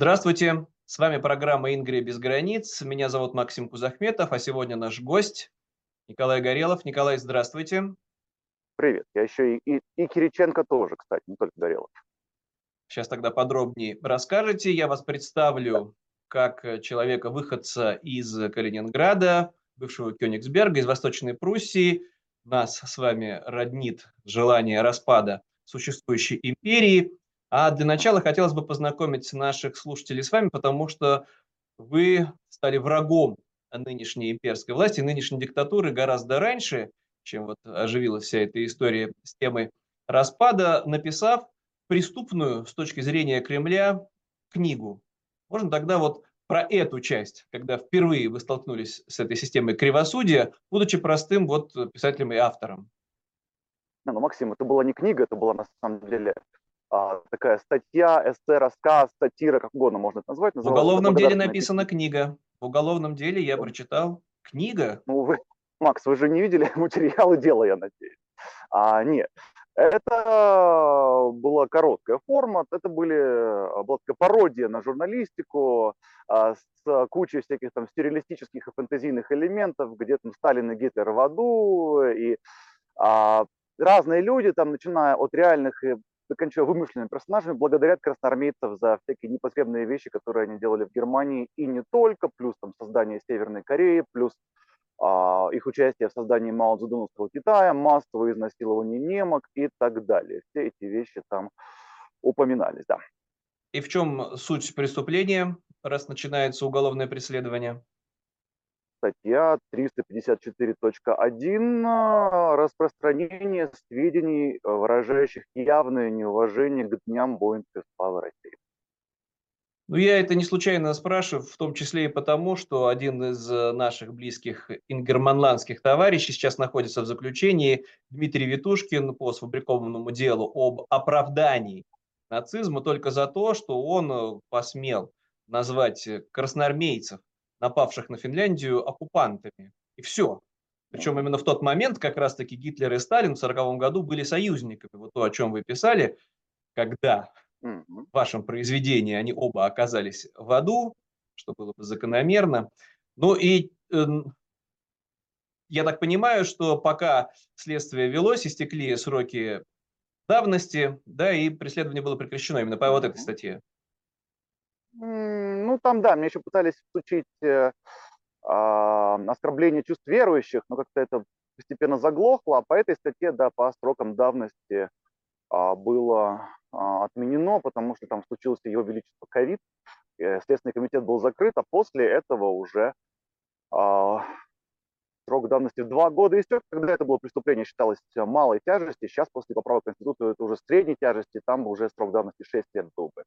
Здравствуйте, с вами программа «Ингрия без границ». Меня зовут Максим Кузахметов, а сегодня наш гость Николай Горелов. Николай, здравствуйте. Привет. Я еще и, и, и Кириченко тоже, кстати, не только Горелов. Сейчас тогда подробнее расскажете. Я вас представлю как человека-выходца из Калининграда, бывшего Кёнигсберга, из Восточной Пруссии. Нас с вами роднит желание распада существующей империи. А для начала хотелось бы познакомить наших слушателей с вами, потому что вы стали врагом нынешней имперской власти, нынешней диктатуры гораздо раньше, чем вот оживилась вся эта история с темой распада, написав преступную с точки зрения Кремля книгу. Можно тогда вот про эту часть, когда впервые вы столкнулись с этой системой кривосудия, будучи простым вот писателем и автором? Ну, Максим, это была не книга, это была на самом деле а, такая статья, эссе, рассказ, сатира, как угодно можно это назвать. В уголовном деле написана книга. В уголовном деле я прочитал книга. Ну, вы, Макс, вы же не видели материалы дела, я надеюсь. А, нет, это была короткая форма, это были, была такая пародия на журналистику а, с кучей всяких там сюрреалистических и фэнтезийных элементов, где там Сталин и Гитлер в аду, и а, разные люди, там, начиная от реальных и заканчивая вымышленными персонажами, благодарят красноармейцев за всякие непотребные вещи, которые они делали в Германии, и не только, плюс там создание Северной Кореи, плюс а, их участие в создании Мао Цзэдуновского Китая, массовое изнасилование немок и так далее. Все эти вещи там упоминались, да. И в чем суть преступления, раз начинается уголовное преследование? Статья 354.1 а, «Распространение сведений, выражающих явное неуважение к дням воинской славы России». Ну, я это не случайно спрашиваю, в том числе и потому, что один из э, наших близких ингерманландских товарищей сейчас находится в заключении, Дмитрий Витушкин, по сфабрикованному делу об оправдании нацизма только за то, что он э, посмел назвать красноармейцев напавших на Финляндию оккупантами. И все. Причем именно в тот момент как раз-таки Гитлер и Сталин в 1940 году были союзниками. Вот то, о чем вы писали, когда в вашем произведении они оба оказались в аду, что было бы закономерно. Ну и э, я так понимаю, что пока следствие велось, истекли сроки давности, да, и преследование было прекращено именно по вот этой статье. Ну, там, да, мне еще пытались всучить э, э, оскорбление чувств верующих, но как-то это постепенно заглохло. А по этой статье, да, по срокам давности э, было э, отменено, потому что там случился его величество ковид. Э, Следственный комитет был закрыт, а после этого уже э, срок давности в два года истек. Когда это было преступление, считалось малой тяжести. Сейчас после поправок Конституции это уже средней тяжести, там уже срок давности 6 лет был бы.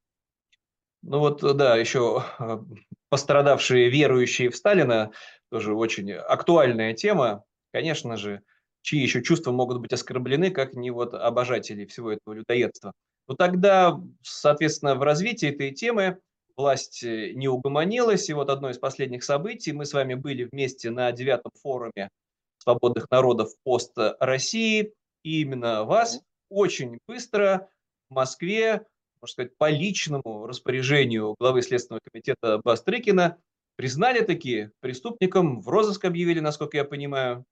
Ну вот, э, да, еще э, пострадавшие верующие в Сталина, тоже очень актуальная тема. Конечно же, чьи еще чувства могут быть оскорблены, как не вот обожатели всего этого людоедства. Но тогда, соответственно, в развитии этой темы власть э, не угомонилась, и вот одно из последних событий, мы с вами были вместе на девятом форуме свободных народов пост России, и именно вас очень быстро в Москве можно сказать, по личному распоряжению главы Следственного комитета Бастрыкина признали такие преступником, в розыск объявили, насколько я понимаю.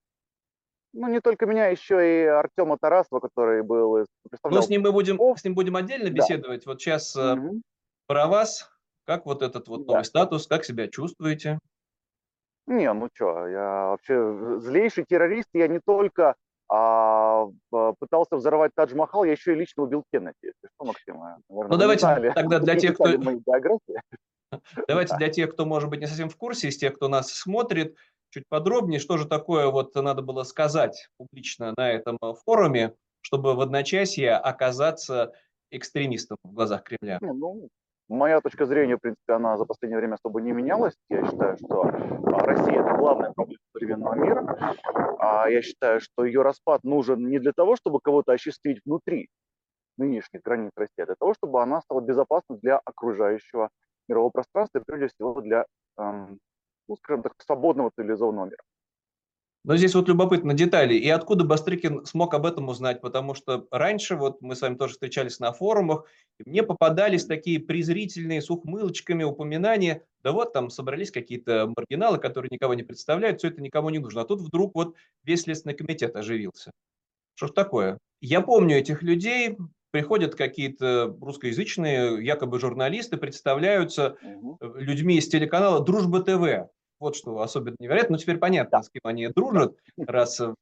Ну, не только меня, еще и Артема Тарасова, который был... Ну, с ним мы будем, с ним будем отдельно беседовать. Да. Вот сейчас угу. про вас, как вот этот вот новый да. статус, как себя чувствуете? Не, ну что, я вообще злейший террорист, я не только а, пытался взорвать Тадж-Махал, я еще и лично убил Кеннеди. Что, Максим? Наверное, ну, давайте знали, тогда для тех, кто... Давайте для тех, кто, может быть, не совсем в курсе, из тех, кто нас смотрит, чуть подробнее, что же такое вот надо было сказать публично на этом форуме, чтобы в одночасье оказаться экстремистом в глазах Кремля? Ну, Моя точка зрения, в принципе, она за последнее время особо не менялась. Я считаю, что а, Россия – это главная проблема современного мира. А я считаю, что ее распад нужен не для того, чтобы кого-то осчастливить внутри нынешних границ России, а для того, чтобы она стала безопасной для окружающего мирового пространства и прежде всего для, эм, ну, скажем так, свободного цивилизованного мира. Но здесь вот любопытно детали. И откуда Бастрыкин смог об этом узнать? Потому что раньше, вот мы с вами тоже встречались на форумах, и мне попадались такие презрительные с ухмылочками упоминания, да вот там собрались какие-то маргиналы, которые никого не представляют, все это никому не нужно. А тут вдруг вот весь Следственный комитет оживился. Что ж такое? Я помню этих людей, приходят какие-то русскоязычные якобы журналисты, представляются угу. людьми из телеканала «Дружба ТВ». Вот что особенно невероятно. Но теперь понятно, с кем они дружат, раз э,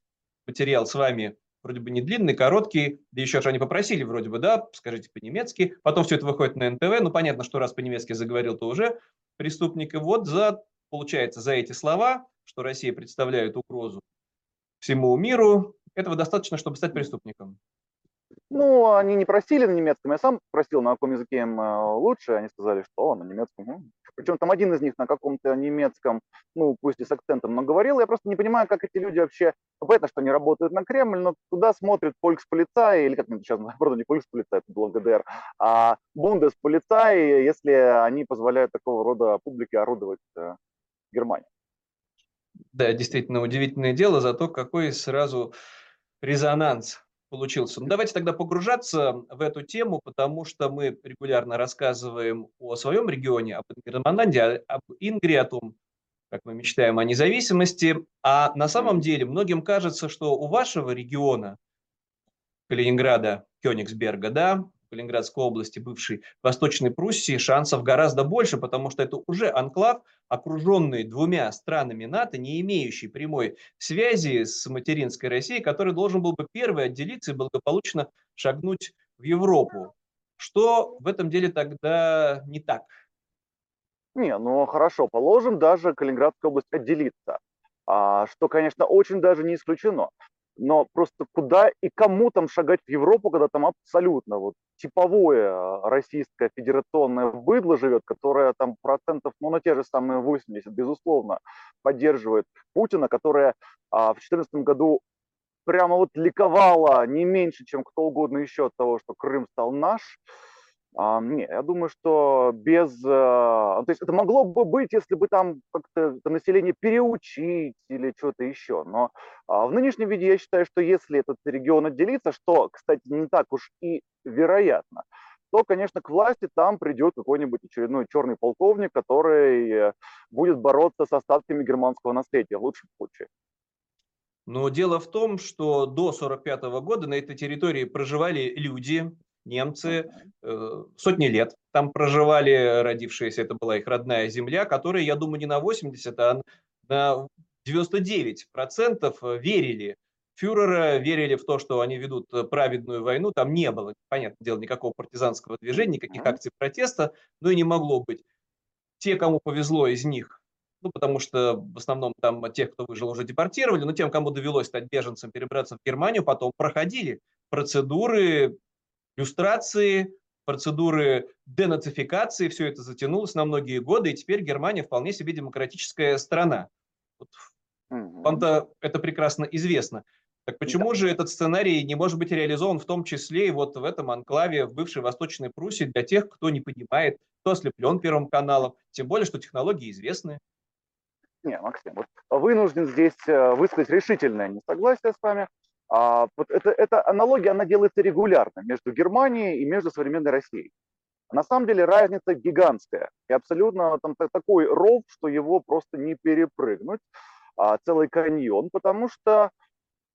материал с вами вроде бы не длинный, короткий, да еще же они попросили вроде бы, да, скажите по-немецки, потом все это выходит на НТВ, ну понятно, что раз по-немецки заговорил, то уже преступник, и вот за, получается, за эти слова, что Россия представляет угрозу всему миру, этого достаточно, чтобы стать преступником. Ну, они не просили на немецком, я сам просил, на каком языке им э, лучше, они сказали, что на немецком. Причем там один из них на каком-то немецком, ну, пусть и с акцентом, но говорил, я просто не понимаю, как эти люди вообще, ну, понятно, что они работают на Кремль, но туда смотрят польксполицай, или как сейчас, пардон, не польксполицай, это было ГДР, а бундесполицай, если они позволяют такого рода публике орудовать э, Германии. Да, действительно, удивительное дело, зато какой сразу резонанс получился. Ну, давайте тогда погружаться в эту тему, потому что мы регулярно рассказываем о своем регионе, об Ингерманланде, об Ингрии, о том, как мы мечтаем о независимости. А на самом деле многим кажется, что у вашего региона, Калининграда, Кёнигсберга, да, Калининградской области, бывшей Восточной Пруссии, шансов гораздо больше, потому что это уже анклав, окруженный двумя странами НАТО, не имеющий прямой связи с материнской Россией, который должен был бы первый отделиться и благополучно шагнуть в Европу. Что в этом деле тогда не так? Не, ну хорошо, положим, даже Калининградская область отделится, а, что, конечно, очень даже не исключено но просто куда и кому там шагать в Европу, когда там абсолютно вот типовое а, российское федерационное быдло живет, которое там процентов, ну, на те же самые 80, безусловно, поддерживает Путина, которое а, в 2014 году прямо вот ликовало не меньше, чем кто угодно еще от того, что Крым стал наш. А, не, я думаю, что без... А, то есть это могло бы быть, если бы там как-то население переучить или что-то еще. Но а, в нынешнем виде я считаю, что если этот регион отделится, что, кстати, не так уж и вероятно, то, конечно, к власти там придет какой-нибудь очередной черный полковник, который будет бороться с остатками германского наследия в лучшем случае. Но дело в том, что до 1945 года на этой территории проживали люди, немцы э, сотни лет там проживали, родившиеся, это была их родная земля, которые, я думаю, не на 80, а на 99% верили. Фюрера, верили в то, что они ведут праведную войну, там не было, понятное дело, никакого партизанского движения, никаких акций протеста, но и не могло быть. Те, кому повезло из них, ну, потому что в основном там тех, кто выжил, уже депортировали, но тем, кому довелось стать беженцем, перебраться в Германию, потом проходили процедуры люстрации, процедуры денацификации, все это затянулось на многие годы, и теперь Германия вполне себе демократическая страна. Вот, Вам-то это прекрасно известно. Так почему да. же этот сценарий не может быть реализован в том числе и вот в этом анклаве в бывшей Восточной Пруссии для тех, кто не понимает, кто ослеплен Первым каналом, тем более, что технологии известны? Не, Максим, вот вынужден здесь э, высказать решительное несогласие с вами. А, вот это, эта аналогия, она делается регулярно между Германией и между современной Россией. На самом деле разница гигантская и абсолютно там такой ров, что его просто не перепрыгнуть, а, целый каньон, потому что,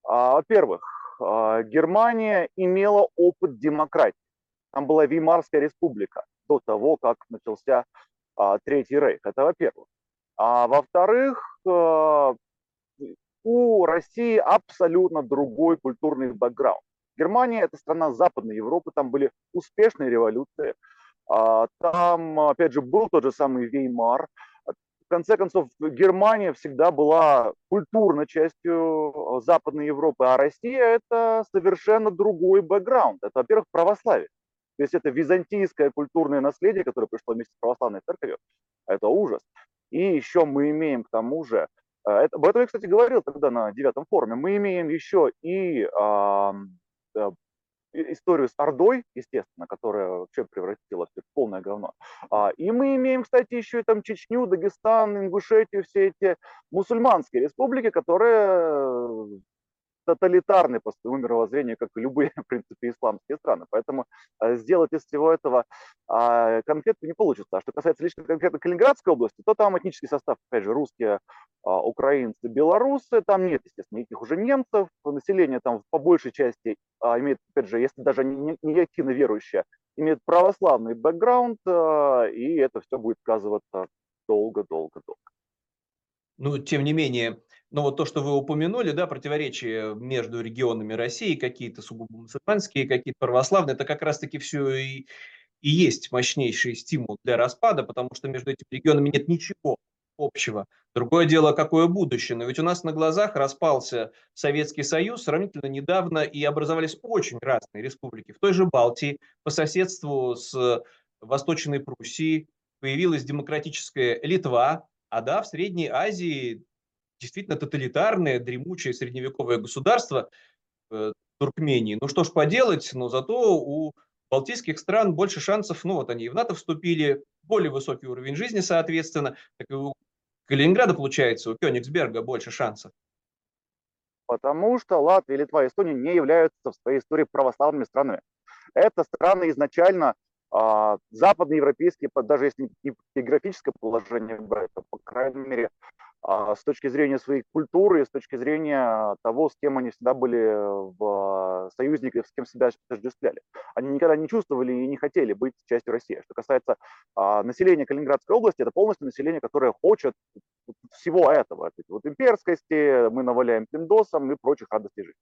а, во-первых, а, Германия имела опыт демократии. Там была Веймарская республика до того, как начался а, Третий Рейх. Это во-первых. А во-вторых, а, у России абсолютно другой культурный бэкграунд. Германия – это страна Западной Европы, там были успешные революции, а, там, опять же, был тот же самый Веймар. В конце концов, Германия всегда была культурной частью Западной Европы, а Россия – это совершенно другой бэкграунд. Это, во-первых, православие. То есть это византийское культурное наследие, которое пришло вместе с православной церковью. Это ужас. И еще мы имеем к тому же это, об этом я, кстати, говорил тогда на девятом форуме. Мы имеем еще и а, историю с Ордой, естественно, которая вообще превратила все в полное говно. А, и мы имеем, кстати, еще и там Чечню, Дагестан, Ингушетию, все эти мусульманские республики, которые тоталитарны по своему мировоззрению, как и любые, в принципе, исламские страны. Поэтому э, сделать из всего этого э, конфетку не получится. А что касается лично конкретно Калининградской области, то там этнический состав, опять же, русские, э, украинцы, белорусы, там нет, естественно, никаких уже немцев, население там по большей части э, имеет, опять же, если даже не, не активно верующее, имеет православный бэкграунд, и это все будет сказываться долго-долго-долго. Ну, тем не менее, но вот то, что вы упомянули, да, противоречия между регионами России, какие-то сугубо мусульманские, какие-то православные, это как раз-таки все и, и есть мощнейший стимул для распада, потому что между этими регионами нет ничего общего. Другое дело, какое будущее. Но ведь у нас на глазах распался Советский Союз сравнительно недавно, и образовались очень разные республики. В той же Балтии, по соседству с Восточной Пруссией, появилась демократическая Литва, а да, в Средней Азии действительно тоталитарное, дремучее средневековое государство э, Туркмении. Ну что ж поделать, но зато у балтийских стран больше шансов, ну вот они и в НАТО вступили, более высокий уровень жизни, соответственно, так и у Калининграда, получается, у Кёнигсберга больше шансов. Потому что Латвия, Литва и Эстония не являются в своей истории православными странами. Это страны изначально а, западноевропейские, даже если не географическое положение брать, то, по крайней мере, с точки зрения своей культуры, с точки зрения того, с кем они всегда были в союзниках, с кем себя отождествляли. Они никогда не чувствовали и не хотели быть частью России. Что касается а, населения Калининградской области, это полностью население, которое хочет всего этого. Вот имперскости, мы наваляем пиндосом и прочих радостей жизни.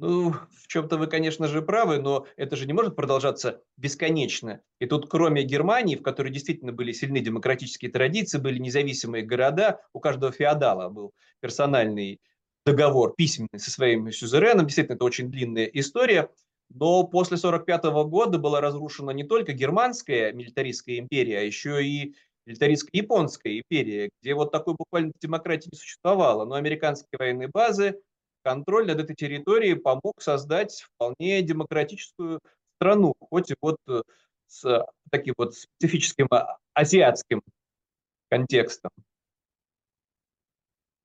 Ну, в чем-то вы, конечно же, правы, но это же не может продолжаться бесконечно. И тут, кроме Германии, в которой действительно были сильны демократические традиции, были независимые города, у каждого феодала был персональный договор письменный со своим сюзереном. Действительно, это очень длинная история. Но после 1945 года была разрушена не только германская милитаристская империя, а еще и милитаристская японская империя, где вот такой буквально демократии не существовало. Но американские военные базы, контроль над этой территорией помог создать вполне демократическую страну, хоть и вот э, с таким вот специфическим а, азиатским контекстом.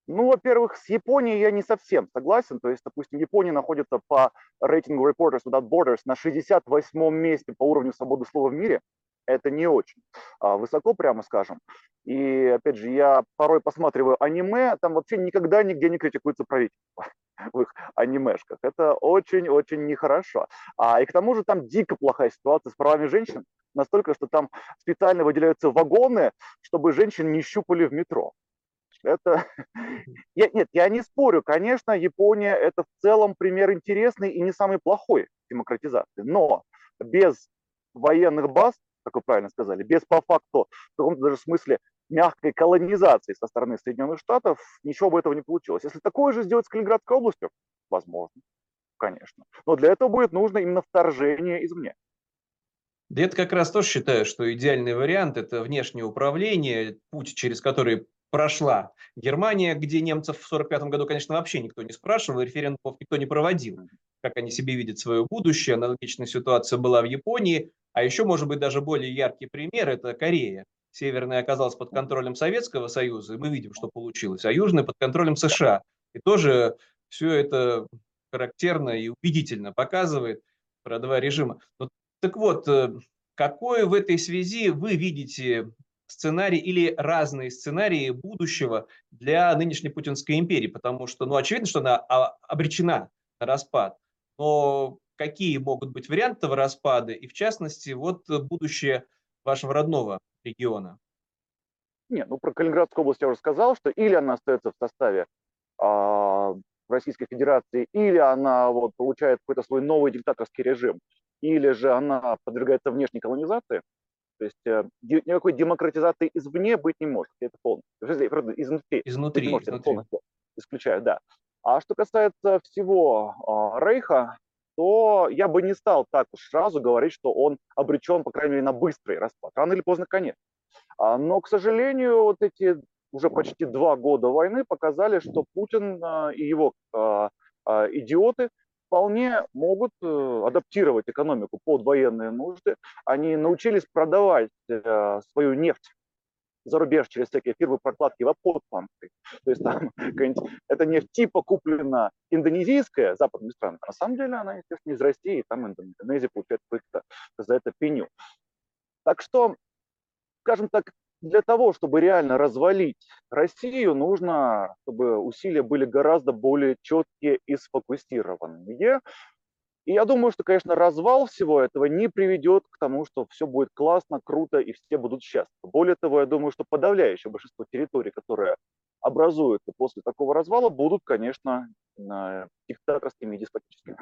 Ну, во-первых, с Японией я не совсем согласен. То есть, допустим, Япония находится по рейтингу Reporters Without Borders на 68 месте по уровню свободы слова в мире. Это не очень а, высоко, прямо скажем. И, опять же, я порой посматриваю аниме, там вообще никогда нигде не критикуется правительство в их анимешках. Это очень-очень нехорошо. А, и к тому же там дико плохая ситуация с правами женщин, настолько, что там специально выделяются вагоны, чтобы женщин не щупали в метро. Это... Я, нет, я не спорю, конечно, Япония это в целом пример интересный и не самый плохой демократизации, но без военных баз, как вы правильно сказали, без по факту, в каком-то даже смысле мягкой колонизации со стороны Соединенных Штатов, ничего бы этого не получилось. Если такое же сделать с Калининградской областью, возможно, конечно. Но для этого будет нужно именно вторжение извне. Да это как раз тоже считаю, что идеальный вариант – это внешнее управление, путь, через который прошла Германия, где немцев в 1945 году, конечно, вообще никто не спрашивал, референдумов никто не проводил, как они себе видят свое будущее. Аналогичная ситуация была в Японии. А еще, может быть, даже более яркий пример – это Корея. Северная оказалась под контролем Советского Союза, и мы видим, что получилось, а Южная под контролем США. И тоже все это характерно и убедительно показывает про два режима. Ну, так вот, э, какой в этой связи вы видите сценарий или разные сценарии будущего для нынешней Путинской империи? Потому что, ну, очевидно, что она обречена на распад. Но какие могут быть варианты распада? И, в частности, вот будущее вашего родного региона? Нет, ну про Калининградскую область я уже сказал, что или она остается в составе а, Российской Федерации, или она вот, получает какой-то свой новый диктаторский режим, или же она подвергается внешней колонизации. То есть э, никакой демократизации извне быть не может. Это полностью. Изнутри. Изнутри. Может, изнутри. Это полностью исключаю, да. А что касается всего э, Рейха, то я бы не стал так уж сразу говорить, что он обречен, по крайней мере, на быстрый распад. Рано или поздно конец. А, но, к сожалению, вот эти уже почти два года войны показали, что Путин а, и его а, идиоты вполне могут э, адаптировать экономику под военные нужды. Они научились продавать э, свою нефть за рубеж через всякие фирмы прокладки в Апотпанты. То есть там эта нефть типа индонезийская западными странами, а на самом деле она, естественно, из России, и там Индонезия получает за это пеню. Так что, скажем так, для того, чтобы реально развалить Россию, нужно, чтобы усилия были гораздо более четкие и сфокусированные. И я думаю, что, конечно, развал всего этого не приведет к тому, что все будет классно, круто и все будут счастливы. Более того, я думаю, что подавляющее большинство территорий, которые образуются после такого развала, будут, конечно, диктаторскими и деспотическими.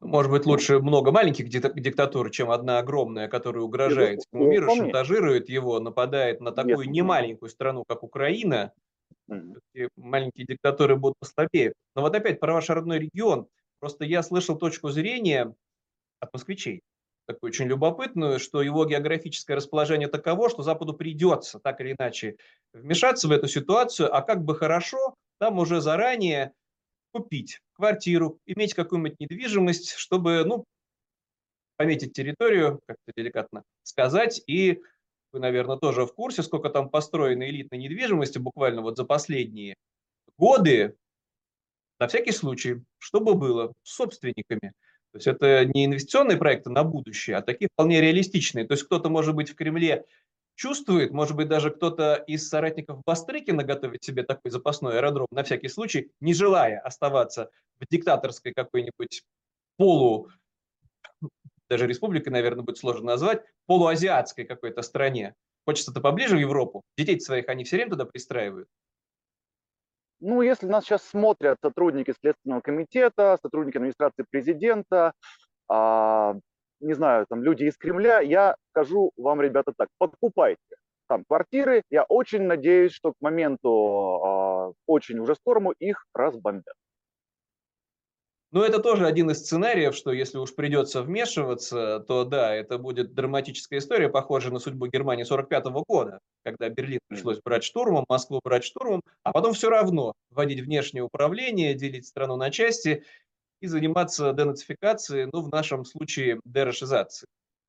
Может быть, лучше много маленьких диктатур, чем одна огромная, которая угрожает всему миру, шантажирует его, нападает на такую немаленькую страну, как Украина. И маленькие диктатуры будут послабее. Но вот опять про ваш родной регион. Просто я слышал точку зрения от москвичей, такую очень любопытную, что его географическое расположение таково, что Западу придется так или иначе вмешаться в эту ситуацию, а как бы хорошо там уже заранее купить квартиру, иметь какую-нибудь недвижимость, чтобы, ну, пометить территорию, как-то деликатно сказать, и вы, наверное, тоже в курсе, сколько там построено элитной недвижимости буквально вот за последние годы, на всякий случай, чтобы было с собственниками. То есть это не инвестиционные проекты на будущее, а такие вполне реалистичные. То есть кто-то, может быть, в Кремле чувствует, может быть, даже кто-то из соратников Бастрыкина готовит себе такой запасной аэродром на всякий случай, не желая оставаться в диктаторской какой-нибудь полу, даже республикой, наверное, будет сложно назвать, полуазиатской какой-то стране. Хочется-то поближе в Европу. Детей своих они все время туда пристраивают. Ну, если нас сейчас смотрят сотрудники Следственного комитета, сотрудники администрации президента, а, не знаю, там люди из Кремля, я скажу вам, ребята, так, покупайте там квартиры. Я очень надеюсь, что к моменту э, очень уже скорому их разбомбят. Ну, это тоже один из сценариев, что если уж придется вмешиваться, то да, это будет драматическая история, похожая на судьбу Германии 45 года, когда Берлин пришлось брать штурмом, Москву брать штурмом, а потом все равно вводить внешнее управление, делить страну на части и заниматься денацификацией, ну, в нашем случае, дерошизацией.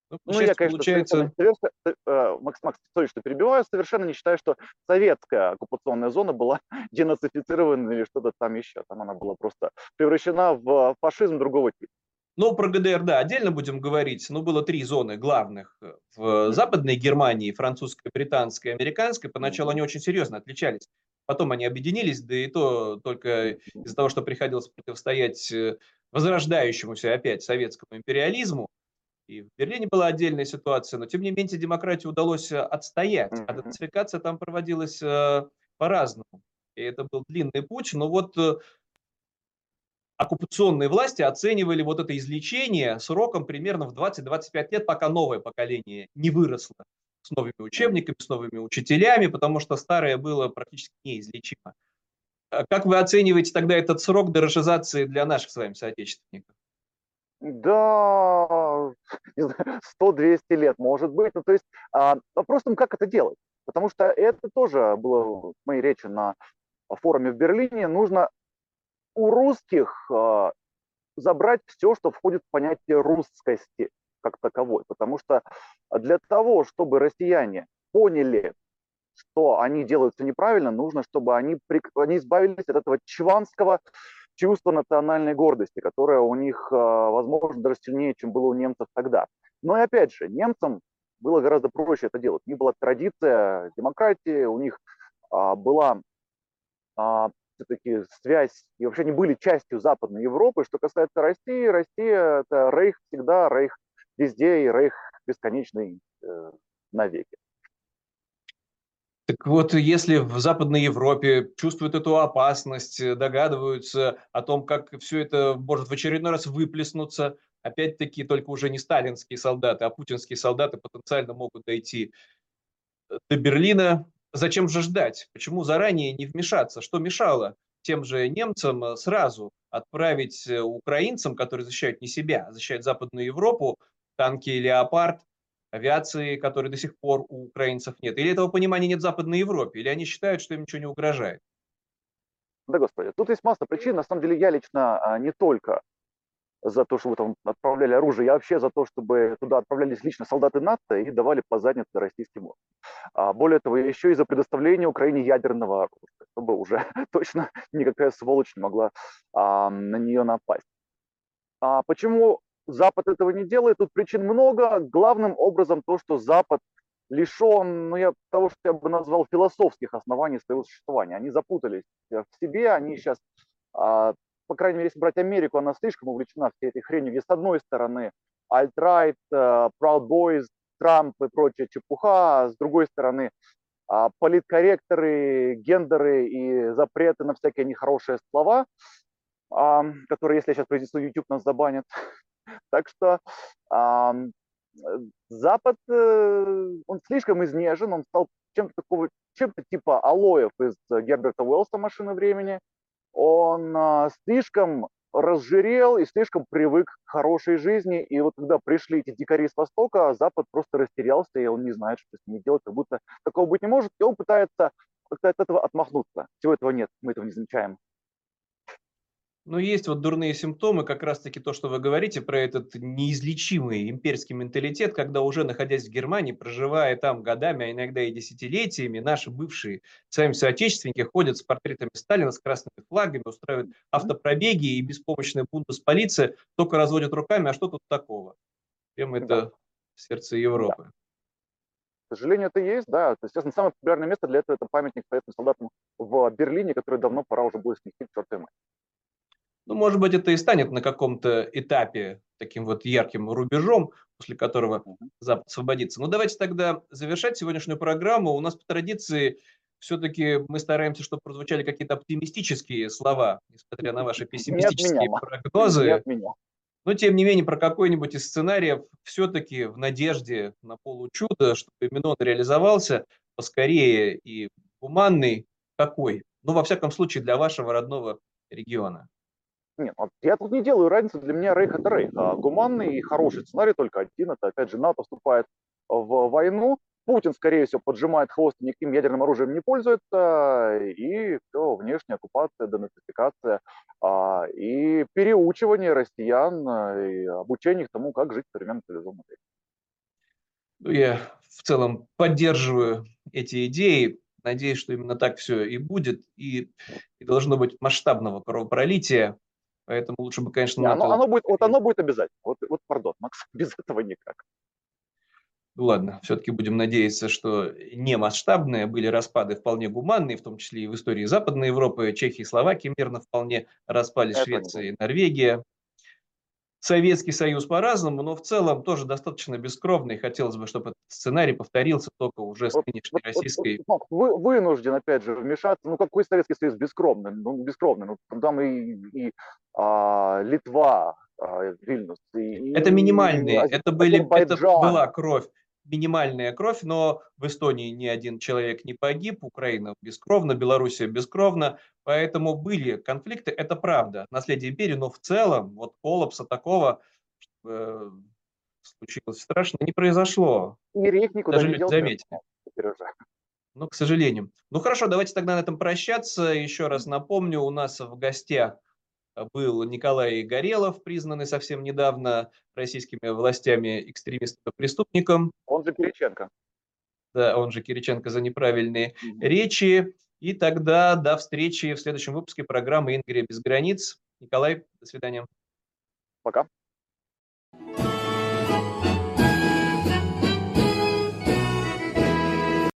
Ну, ну я, конечно, получается... совершенно, э, Макс, Макс, sorry, что перебиваю, совершенно не считаю, что советская оккупационная зона была денацифицирована или что-то там еще. Там она была просто превращена в фашизм другого типа. Ну, про ГДР, да, отдельно будем говорить. Ну, было три зоны главных. Э, в Западной Германии, французской, британской, американской. Поначалу они очень серьезно отличались. Потом они объединились, да и то только из-за того, что приходилось противостоять э, возрождающемуся опять советскому империализму. И в Берлине была отдельная ситуация, но тем не менее демократии удалось э, отстоять, а денацификация там проводилась э, по-разному. И это был длинный путь, но вот э, оккупационные власти оценивали вот это излечение сроком примерно в 20-25 лет, пока новое поколение не выросло с новыми учебниками, с новыми учителями, потому что старое было практически неизлечимо. Как вы оцениваете тогда этот срок дорожизации для наших с вами соотечественников? Да, 100-200 лет, может быть. Ну, то есть а, вопрос в том, как это делать. Потому что это тоже было в моей речи на форуме в Берлине. Нужно у русских а, забрать все, что входит в понятие русскости как таковой. Потому что для того, чтобы россияне поняли, что они делают все неправильно, нужно, чтобы они, они избавились от этого чванского чувство национальной гордости, которое у них, а, возможно, даже сильнее, чем было у немцев тогда. Но и опять же, немцам было гораздо проще это делать. У них была традиция демократии, у них а, была а, все-таки связь, и вообще они были частью Западной Европы. Что касается России, Россия – это рейх всегда, рейх везде и рейх бесконечный э, навеки. Так вот, если в Западной Европе чувствуют эту опасность, э, догадываются о том, как все это может в очередной раз выплеснуться, опять-таки только уже не сталинские солдаты, а путинские солдаты потенциально могут дойти э, до Берлина, зачем же ждать? Почему заранее не вмешаться? Что мешало тем же немцам э, сразу отправить украинцам, которые защищают не себя, а защищают Западную Европу, танки «Леопард», авиации, которой до сих пор у украинцев нет? Или этого понимания нет в Западной Европе? Или они считают, что им ничего не угрожает? Да, господи. Тут есть масса причин. На самом деле я лично а, не только за то, чтобы там отправляли оружие, я вообще за то, чтобы туда отправлялись лично солдаты НАТО и давали по заднице российским а Более того, еще и за предоставление Украине ядерного оружия, чтобы уже точно никакая сволочь не могла а, на нее напасть. А почему Запад этого не делает? Тут причин много. Главным образом то, что Запад лишен ну, я, того, что я бы назвал философских оснований своего существования. Они запутались в себе, они сейчас а, по крайней мере, если брать Америку, она слишком увлечена всей этой хренью, где с одной стороны alt-right, uh, Proud Boys, Трамп и прочая чепуха, а с другой стороны uh, политкорректоры, гендеры и запреты на всякие нехорошие слова, которые, если я сейчас произнесу, YouTube нас забанит. Так что Запад, э, он слишком изнежен, он стал чем-то такого, чем-то типа алоев из Герберта Уэллса «Машины времени», он а, слишком разжирел и слишком привык к хорошей жизни. И вот когда пришли эти дикари с Востока, Запад просто растерялся, и он не знает, что с ними делать, как будто такого быть не может. И он пытается как-то от этого отмахнуться. Всего этого нет, мы этого не замечаем. Но есть вот дурные симптомы, как раз-таки то, что вы говорите про этот неизлечимый имперский менталитет, когда уже находясь в Германии, проживая там годами, а иногда и десятилетиями, наши бывшие сами соотечественники ходят с портретами Сталина, с красными флагами, устраивают автопробеги и беспомощная полиция только разводят руками, а что тут такого? Прямо это да. сердце Европы. Да. К сожалению, это есть, да. То есть, естественно, самое популярное место для этого это памятник советским солдатам в Берлине, который давно пора уже будет снести к чертовой ну, может быть, это и станет на каком-то этапе таким вот ярким рубежом, после которого Запад освободится. Но давайте тогда завершать сегодняшнюю программу. У нас по традиции все-таки мы стараемся, чтобы прозвучали какие-то оптимистические слова, несмотря на ваши пессимистические прогнозы. Но, тем не менее, про какой-нибудь из сценариев все-таки в надежде на получудо, чтобы Минон реализовался поскорее и гуманный, какой? Ну, во всяком случае, для вашего родного региона. Нет, я тут не делаю разницы, для меня рейх это рейх. А гуманный и хороший сценарий только один, это опять же НАТО вступает в войну, Путин, скорее всего, поджимает хвост, никаким ядерным оружием не пользуется, и все, внешняя оккупация, денацификация а, и переучивание россиян а, и обучение их тому, как жить в современном цивилизованном мире. Ну, я в целом поддерживаю эти идеи. Надеюсь, что именно так все и будет, и, и должно быть масштабного кровопролития, Поэтому лучше бы, конечно, Не, оно, оно будет, вот оно будет обязательно. Вот, вот, пардон, Макс, без этого никак. Ну ладно, все-таки будем надеяться, что не масштабные, были распады вполне гуманные, в том числе и в истории Западной Европы, Чехии и Словакии мирно вполне распались, Швеция и Норвегия. Советский Союз по-разному, но в целом тоже достаточно бескровный. Хотелось бы, чтобы этот сценарий повторился только уже с вот, нынешней вот, российской... Вот, вы, вынужден, опять же, вмешаться. Ну, какой Советский Союз бескровный? Ну, бескровный. Ну, там и, и а, Литва, а, Вильнюс. И, это минимальные, и, это, были, это была кровь минимальная кровь, но в Эстонии ни один человек не погиб, Украина бескровна, Белоруссия бескровна, поэтому были конфликты, это правда, наследие империи, но в целом вот коллапса такого э, случилось страшно, не произошло. И рейх никуда Даже не заметили. Ну, к сожалению. Ну хорошо, давайте тогда на этом прощаться. Еще раз напомню, у нас в гостях был Николай Горелов, признанный совсем недавно российскими властями экстремистом-преступником. Он же Кириченко. Да, он же Кириченко за неправильные mm-hmm. речи. И тогда до встречи в следующем выпуске программы «Ингрия без границ». Николай, до свидания. Пока.